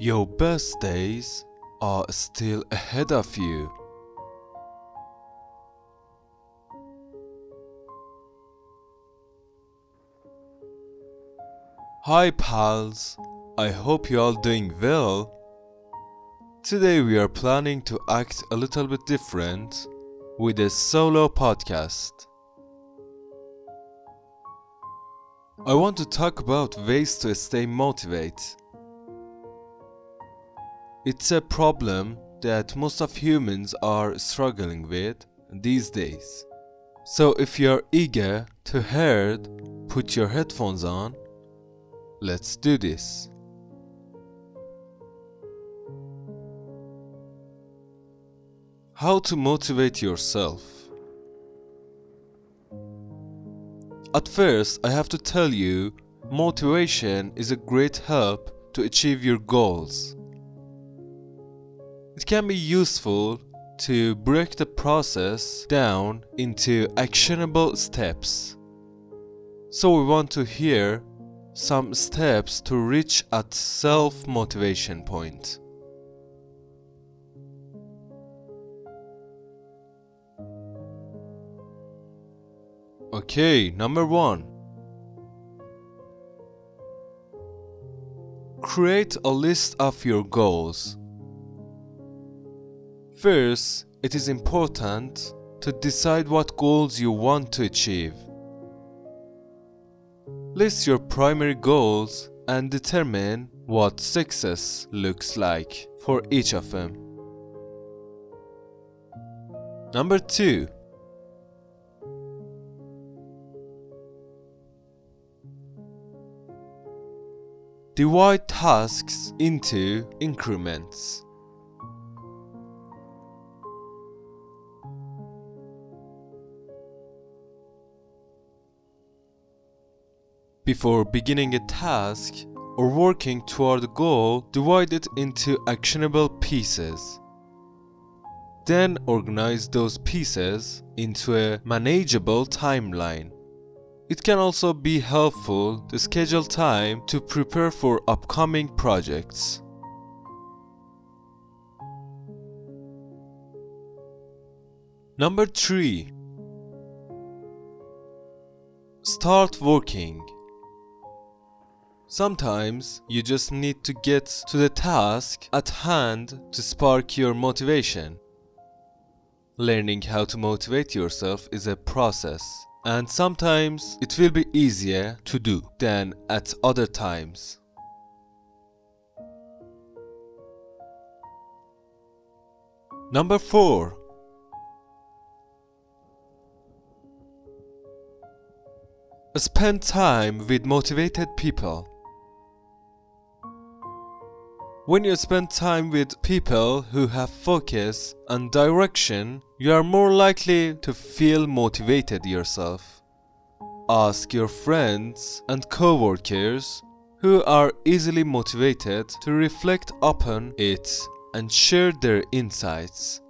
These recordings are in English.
Your best days are still ahead of you. Hi pals, I hope you're all doing well. Today we are planning to act a little bit different with a solo podcast. I want to talk about ways to stay motivated. It's a problem that most of humans are struggling with these days. So if you're eager to hear it, put your headphones on. Let's do this. How to motivate yourself. At first, I have to tell you, motivation is a great help to achieve your goals. It can be useful to break the process down into actionable steps. So we want to hear some steps to reach at self motivation point. Okay, number 1. Create a list of your goals. First, it is important to decide what goals you want to achieve. List your primary goals and determine what success looks like for each of them. Number 2. Divide tasks into increments. Before beginning a task or working toward a goal, divide it into actionable pieces. Then organize those pieces into a manageable timeline. It can also be helpful to schedule time to prepare for upcoming projects. Number 3 Start working. Sometimes you just need to get to the task at hand to spark your motivation. Learning how to motivate yourself is a process, and sometimes it will be easier to do than at other times. Number 4 Spend time with motivated people. When you spend time with people who have focus and direction, you are more likely to feel motivated yourself. Ask your friends and coworkers who are easily motivated to reflect upon it and share their insights.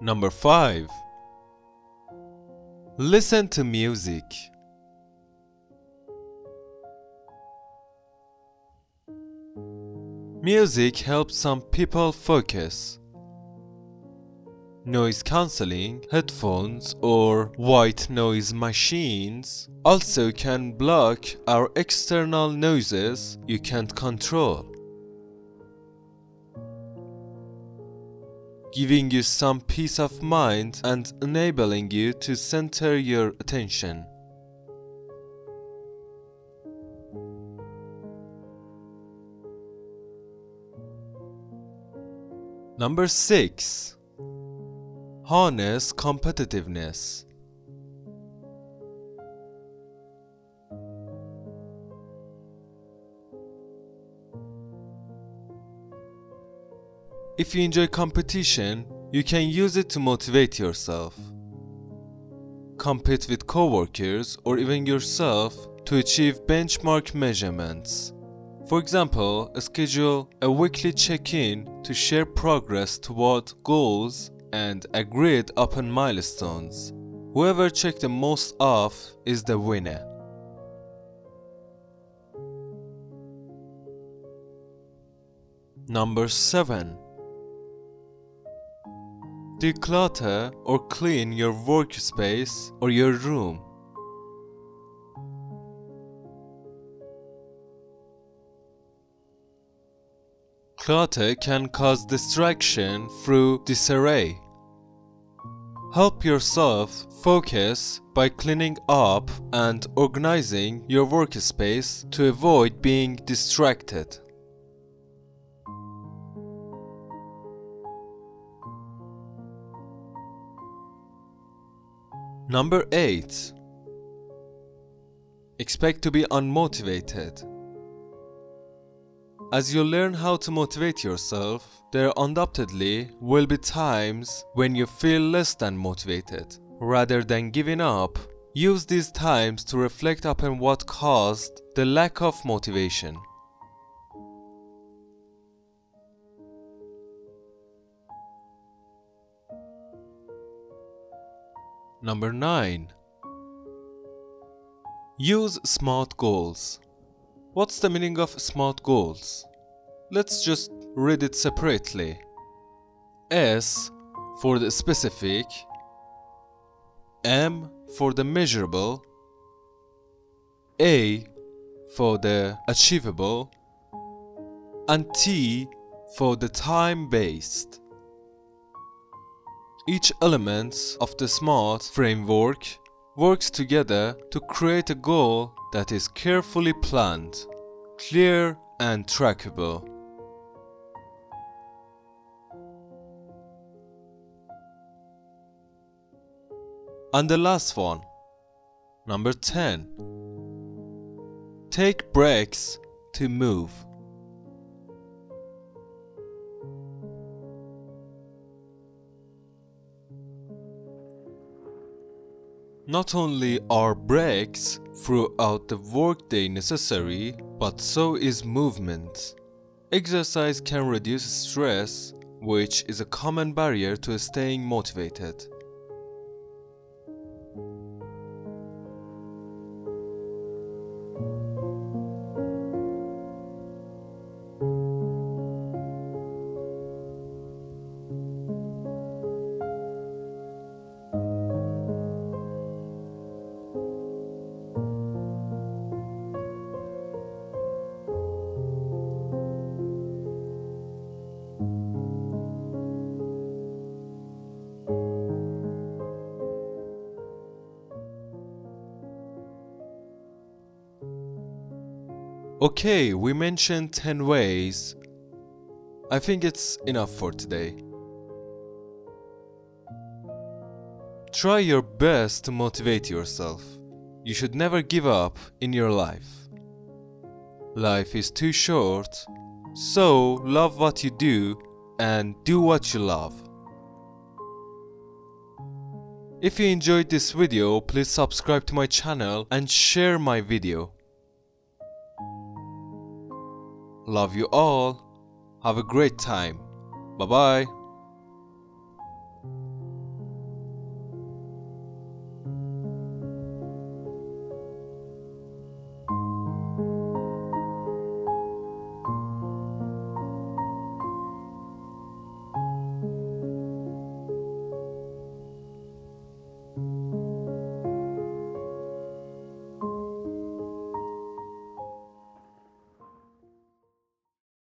Number 5 Listen to music. Music helps some people focus. Noise cancelling headphones or white noise machines also can block our external noises you can't control. Giving you some peace of mind and enabling you to center your attention. Number 6 Harness competitiveness. If you enjoy competition, you can use it to motivate yourself. Compete with coworkers or even yourself to achieve benchmark measurements. For example, schedule a weekly check-in to share progress toward goals and agreed upon milestones. Whoever checked the most off is the winner. Number 7 Declutter or clean your workspace or your room. Clutter can cause distraction through disarray. Help yourself focus by cleaning up and organizing your workspace to avoid being distracted. Number 8 Expect to be unmotivated. As you learn how to motivate yourself, there undoubtedly will be times when you feel less than motivated. Rather than giving up, use these times to reflect upon what caused the lack of motivation. Number 9. Use SMART goals. What's the meaning of SMART goals? Let's just read it separately. S for the specific, M for the measurable, A for the achievable, and T for the time based. Each element of the SMART framework works together to create a goal that is carefully planned, clear and trackable. And the last one, number 10. Take breaks to move. Not only are breaks throughout the workday necessary, but so is movement. Exercise can reduce stress, which is a common barrier to staying motivated. Okay, we mentioned 10 ways. I think it's enough for today. Try your best to motivate yourself. You should never give up in your life. Life is too short, so love what you do and do what you love. If you enjoyed this video, please subscribe to my channel and share my video. Love you all. Have a great time. Bye bye.